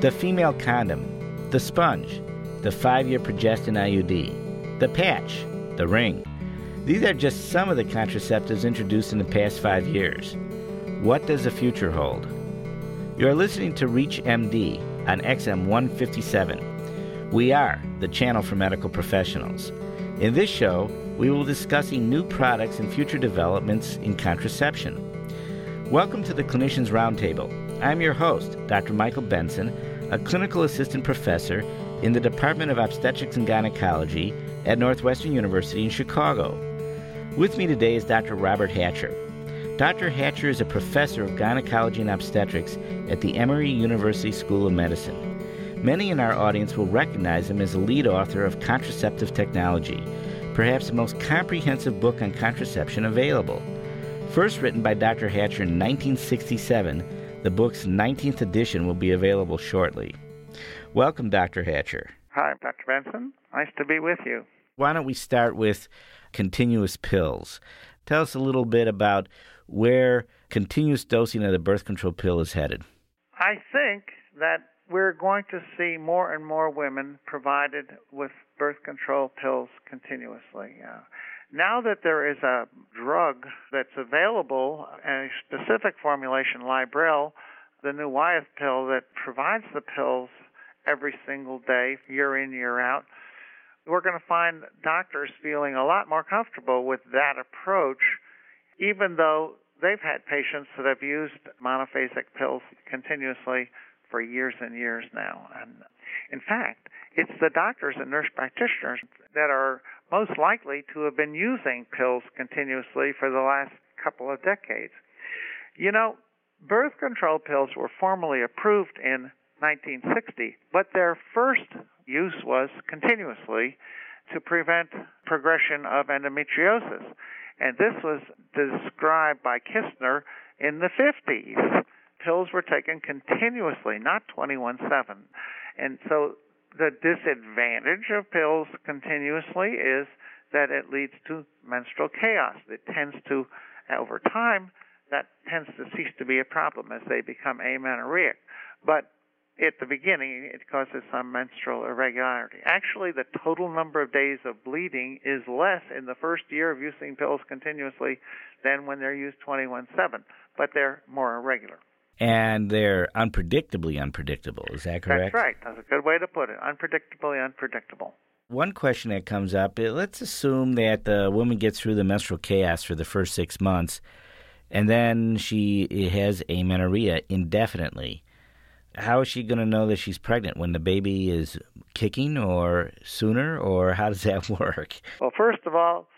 the female condom, the sponge, the five year progestin IUD, the patch, the ring. These are just some of the contraceptives introduced in the past five years. What does the future hold? You are listening to Reach MD on XM 157. We are the channel for medical professionals. In this show, we will be discussing new products and future developments in contraception. Welcome to the Clinicians Roundtable. I'm your host, Dr. Michael Benson, a clinical assistant professor in the Department of Obstetrics and Gynecology at Northwestern University in Chicago. With me today is Dr. Robert Hatcher. Dr. Hatcher is a professor of gynecology and obstetrics at the Emory University School of Medicine. Many in our audience will recognize him as the lead author of Contraceptive Technology, perhaps the most comprehensive book on contraception available. First written by Dr. Hatcher in 1967, the book's 19th edition will be available shortly. Welcome, Dr. Hatcher. Hi, Dr. Benson. Nice to be with you. Why don't we start with continuous pills? Tell us a little bit about where continuous dosing of the birth control pill is headed? I think that we're going to see more and more women provided with birth control pills continuously. Uh, now that there is a drug that's available, a specific formulation, Lybrel, the new Wyeth pill that provides the pills every single day, year in, year out, we're going to find doctors feeling a lot more comfortable with that approach, even though they've had patients that have used monophasic pills continuously for years and years now. And in fact, it's the doctors and nurse practitioners that are most likely to have been using pills continuously for the last couple of decades. You know, birth control pills were formally approved in 1960, but their first use was continuously to prevent progression of endometriosis. And this was described by Kistner in the 50s. Pills were taken continuously, not 21 7. And so the disadvantage of pills continuously is that it leads to menstrual chaos. It tends to, over time, that tends to cease to be a problem as they become amenorrheic. But at the beginning, it causes some menstrual irregularity. Actually, the total number of days of bleeding is less in the first year of using pills continuously than when they're used 21 7, but they're more irregular. And they're unpredictably unpredictable. Is that correct? That's right. That's a good way to put it. Unpredictably unpredictable. One question that comes up uh, let's assume that the woman gets through the menstrual chaos for the first six months, and then she has amenorrhea indefinitely how is she going to know that she's pregnant when the baby is kicking or sooner, or how does that work? Well, first of all,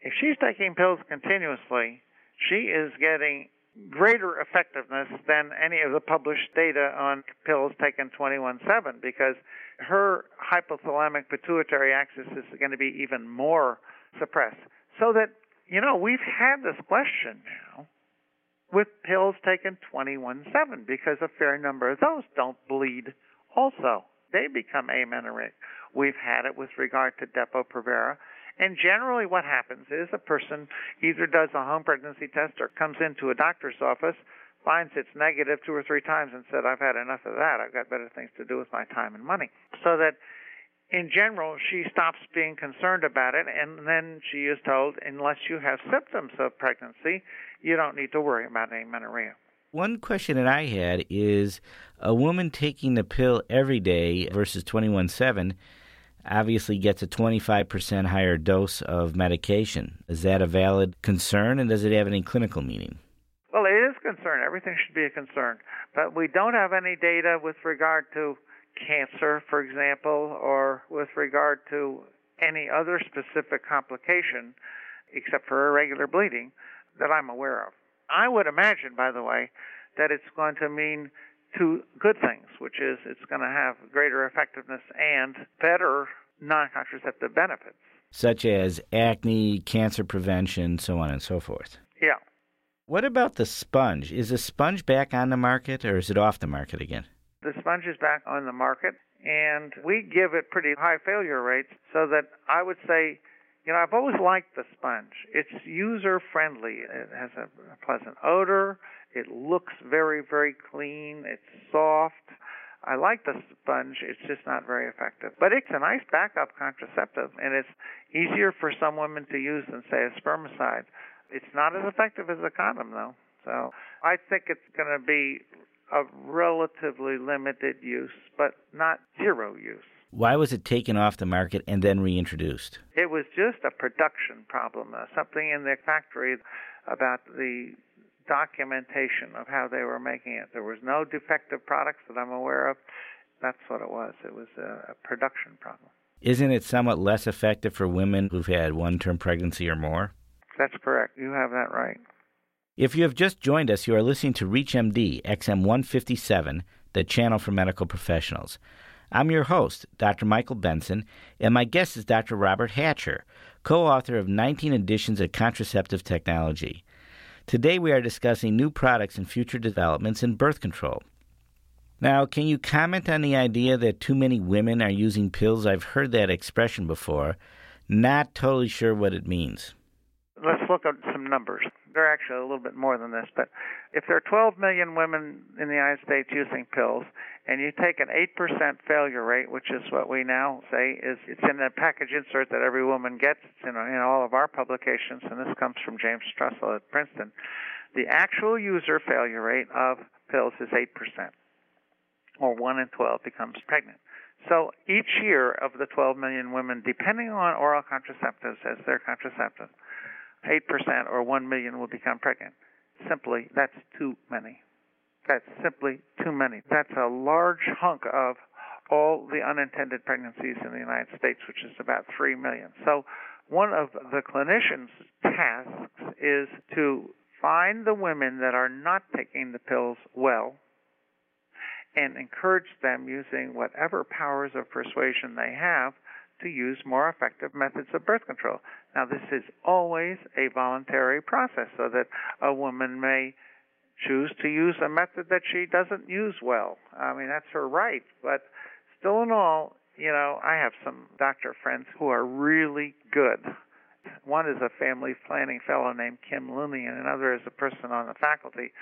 if she's taking pills continuously, she is getting greater effectiveness than any of the published data on pills taken 21 7 because her hypothalamic pituitary axis is going to be even more suppressed. So that, you know, we've had this question now with pills taken 21 7 because a fair number of those don't bleed also. They become amenorrheic. We've had it with regard to Depo-Provera. And generally, what happens is a person either does a home pregnancy test or comes into a doctor's office, finds it's negative two or three times, and said, I've had enough of that. I've got better things to do with my time and money. So that in general, she stops being concerned about it, and then she is told, unless you have symptoms of pregnancy, you don't need to worry about amenorrhea. One question that I had is a woman taking the pill every day versus 21 7 obviously gets a 25% higher dose of medication. Is that a valid concern, and does it have any clinical meaning? Well, it is a concern. Everything should be a concern. But we don't have any data with regard to cancer, for example, or with regard to any other specific complication except for irregular bleeding that I'm aware of. I would imagine, by the way, that it's going to mean two good things, which is it's going to have greater effectiveness and better non contraceptive benefits. Such as acne, cancer prevention, so on and so forth. Yeah. What about the sponge? Is the sponge back on the market or is it off the market again? The sponge is back on the market, and we give it pretty high failure rates so that I would say you know, I've always liked the sponge. It's user friendly. It has a pleasant odor. It looks very, very clean. It's soft. I like the sponge, it's just not very effective. But it's a nice backup contraceptive, and it's easier for some women to use than, say, a spermicide. It's not as effective as a condom, though. So I think it's going to be a relatively limited use, but not zero use. Why was it taken off the market and then reintroduced? It was just a production problem, uh, something in the factory about the documentation of how they were making it. There was no defective products that I'm aware of. That's what it was. It was a, a production problem. Isn't it somewhat less effective for women who've had one term pregnancy or more? That's correct. You have that right. If you have just joined us, you are listening to ReachMD XM 157, the channel for medical professionals. I'm your host, Dr. Michael Benson, and my guest is Dr. Robert Hatcher, co author of 19 editions of Contraceptive Technology. Today we are discussing new products and future developments in birth control. Now, can you comment on the idea that too many women are using pills? I've heard that expression before. Not totally sure what it means. Let's look at some numbers they're actually a little bit more than this, but if there are 12 million women in the United States using pills, and you take an 8% failure rate, which is what we now say is it's in a package insert that every woman gets in, in all of our publications, and this comes from James Trussell at Princeton. The actual user failure rate of pills is 8%, or 1 in 12 becomes pregnant. So each year of the 12 million women, depending on oral contraceptives as their contraceptive, 8% or 1 million will become pregnant. Simply, that's too many. That's simply too many. That's a large hunk of all the unintended pregnancies in the United States, which is about 3 million. So, one of the clinician's tasks is to find the women that are not taking the pills well and encourage them using whatever powers of persuasion they have to use more effective methods of birth control. Now, this is always a voluntary process, so that a woman may choose to use a method that she doesn't use well. I mean, that's her right. But still, in all, you know, I have some doctor friends who are really good. One is a family planning fellow named Kim Looney, and another is a person on the faculty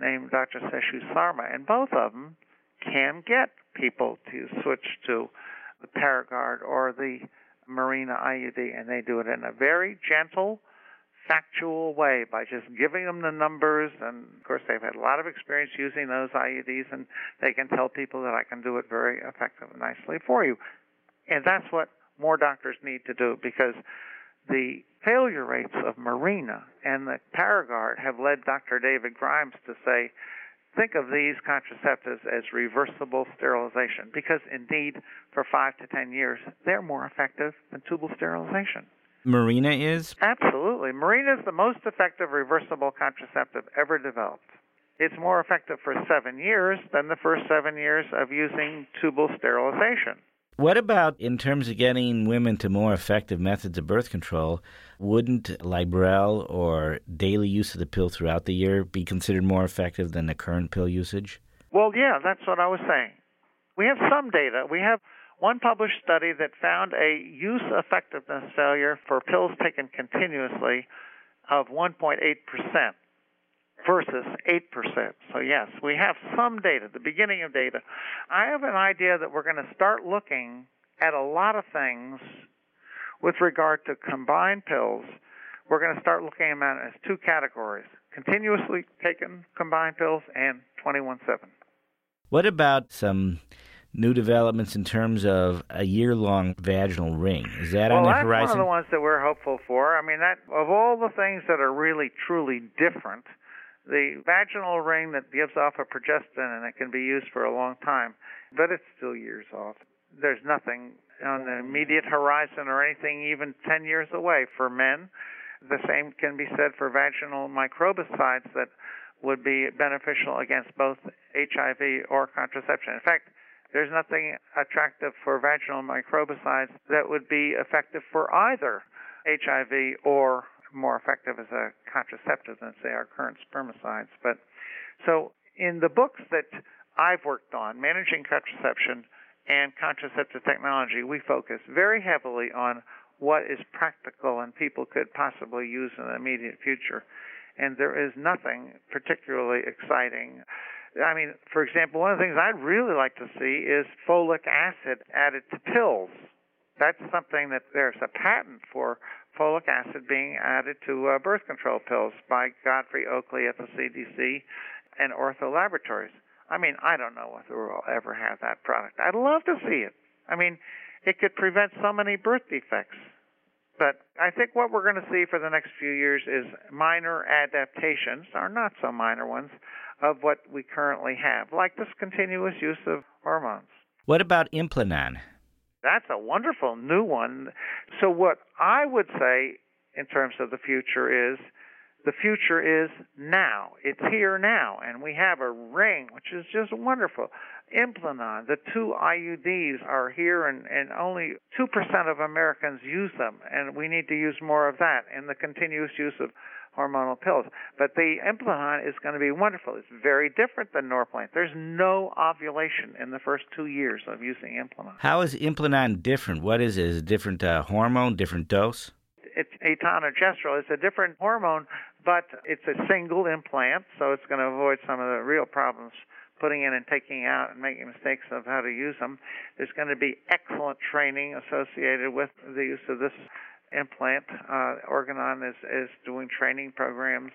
named Dr. Seshu Sarma. And both of them can get people to switch to the Paragard or the Mirena IUD, and they do it in a very gentle, factual way by just giving them the numbers. And of course, they've had a lot of experience using those IUDs, and they can tell people that I can do it very effectively and nicely for you. And that's what more doctors need to do because the failure rates of Mirena and the Paragard have led Dr. David Grimes to say think of these contraceptives as reversible sterilization because indeed for five to ten years they're more effective than tubal sterilization. Mirena is? Absolutely. Mirena is the most effective reversible contraceptive ever developed. It's more effective for seven years than the first seven years of using tubal sterilization. What about in terms of getting women to more effective methods of birth control? Wouldn't Lybrel or daily use of the pill throughout the year be considered more effective than the current pill usage? Well, yeah, that's what I was saying. We have some data. We have one published study that found a use effectiveness failure for pills taken continuously of 1.8% versus 8%. So, yes, we have some data, the beginning of data. I have an idea that we're going to start looking at a lot of things with regard to combined pills. We're going to start looking at them as two categories continuously taken combined pills and 21 7. What about some new developments in terms of a year-long vaginal ring. Is that well, on the that's horizon? one of the ones that we're hopeful for. I mean, that of all the things that are really truly different, the vaginal ring that gives off a progestin and it can be used for a long time, but it's still years off. There's nothing on the immediate horizon or anything even 10 years away for men. The same can be said for vaginal microbicides that would be beneficial against both HIV or contraception. In fact, there's nothing attractive for vaginal microbicides that would be effective for either HIV or more effective as a contraceptive than say our current spermicides. But so in the books that I've worked on, managing contraception and contraceptive technology, we focus very heavily on what is practical and people could possibly use in the immediate future. And there is nothing particularly exciting I mean, for example, one of the things I'd really like to see is folic acid added to pills. That's something that there's a patent for folic acid being added to uh, birth control pills by Godfrey Oakley at the CDC and Ortho Laboratories. I mean, I don't know whether we'll ever have that product. I'd love to see it. I mean, it could prevent so many birth defects. But I think what we're going to see for the next few years is minor adaptations, or not so minor ones, of what we currently have, like this continuous use of hormones. What about Implanon? That's a wonderful new one. So, what I would say in terms of the future is the future is now. It's here now. And we have a ring, which is just wonderful. Implanon, the two IUDs are here, and, and only 2% of Americans use them. And we need to use more of that and the continuous use of hormonal pills. But the Implanon is going to be wonderful. It's very different than Norplant. There's no ovulation in the first two years of using Implanon. How is Implanon different? What is it? Is it a different uh, hormone, different dose? It's etonogestrel. It's a different hormone, but it's a single implant, so it's going to avoid some of the real problems putting in and taking out and making mistakes of how to use them. There's going to be excellent training associated with the use of this implant. Uh, Organon is, is doing training programs,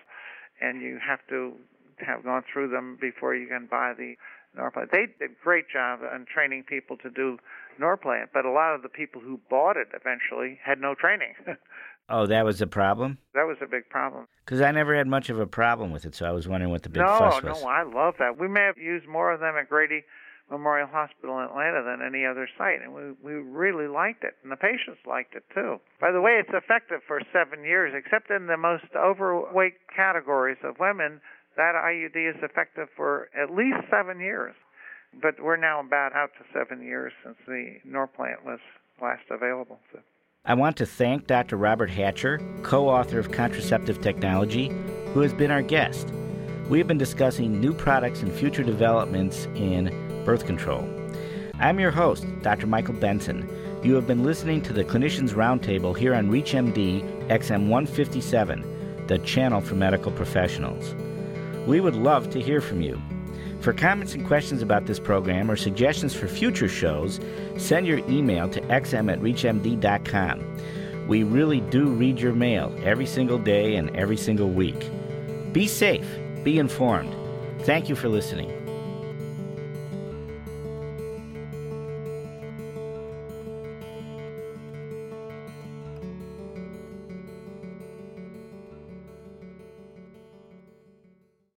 and you have to have gone through them before you can buy the Norplant. They did a great job in training people to do Norplant, but a lot of the people who bought it eventually had no training. oh, that was a problem? That was a big problem. Because I never had much of a problem with it, so I was wondering what the big no, fuss was. No, I love that. We may have used more of them at Grady Memorial Hospital in Atlanta than any other site, and we we really liked it, and the patients liked it too. By the way, it's effective for seven years, except in the most overweight categories of women. That IUD is effective for at least seven years, but we're now about out to seven years since the Norplant was last available. So. I want to thank Dr. Robert Hatcher, co author of Contraceptive Technology, who has been our guest. We have been discussing new products and future developments in birth control. I'm your host, Dr. Michael Benson. You have been listening to the Clinicians Roundtable here on ReachMD XM 157, the channel for medical professionals. We would love to hear from you. For comments and questions about this program or suggestions for future shows, send your email to xm at reachmd.com. We really do read your mail every single day and every single week. Be safe, be informed. Thank you for listening.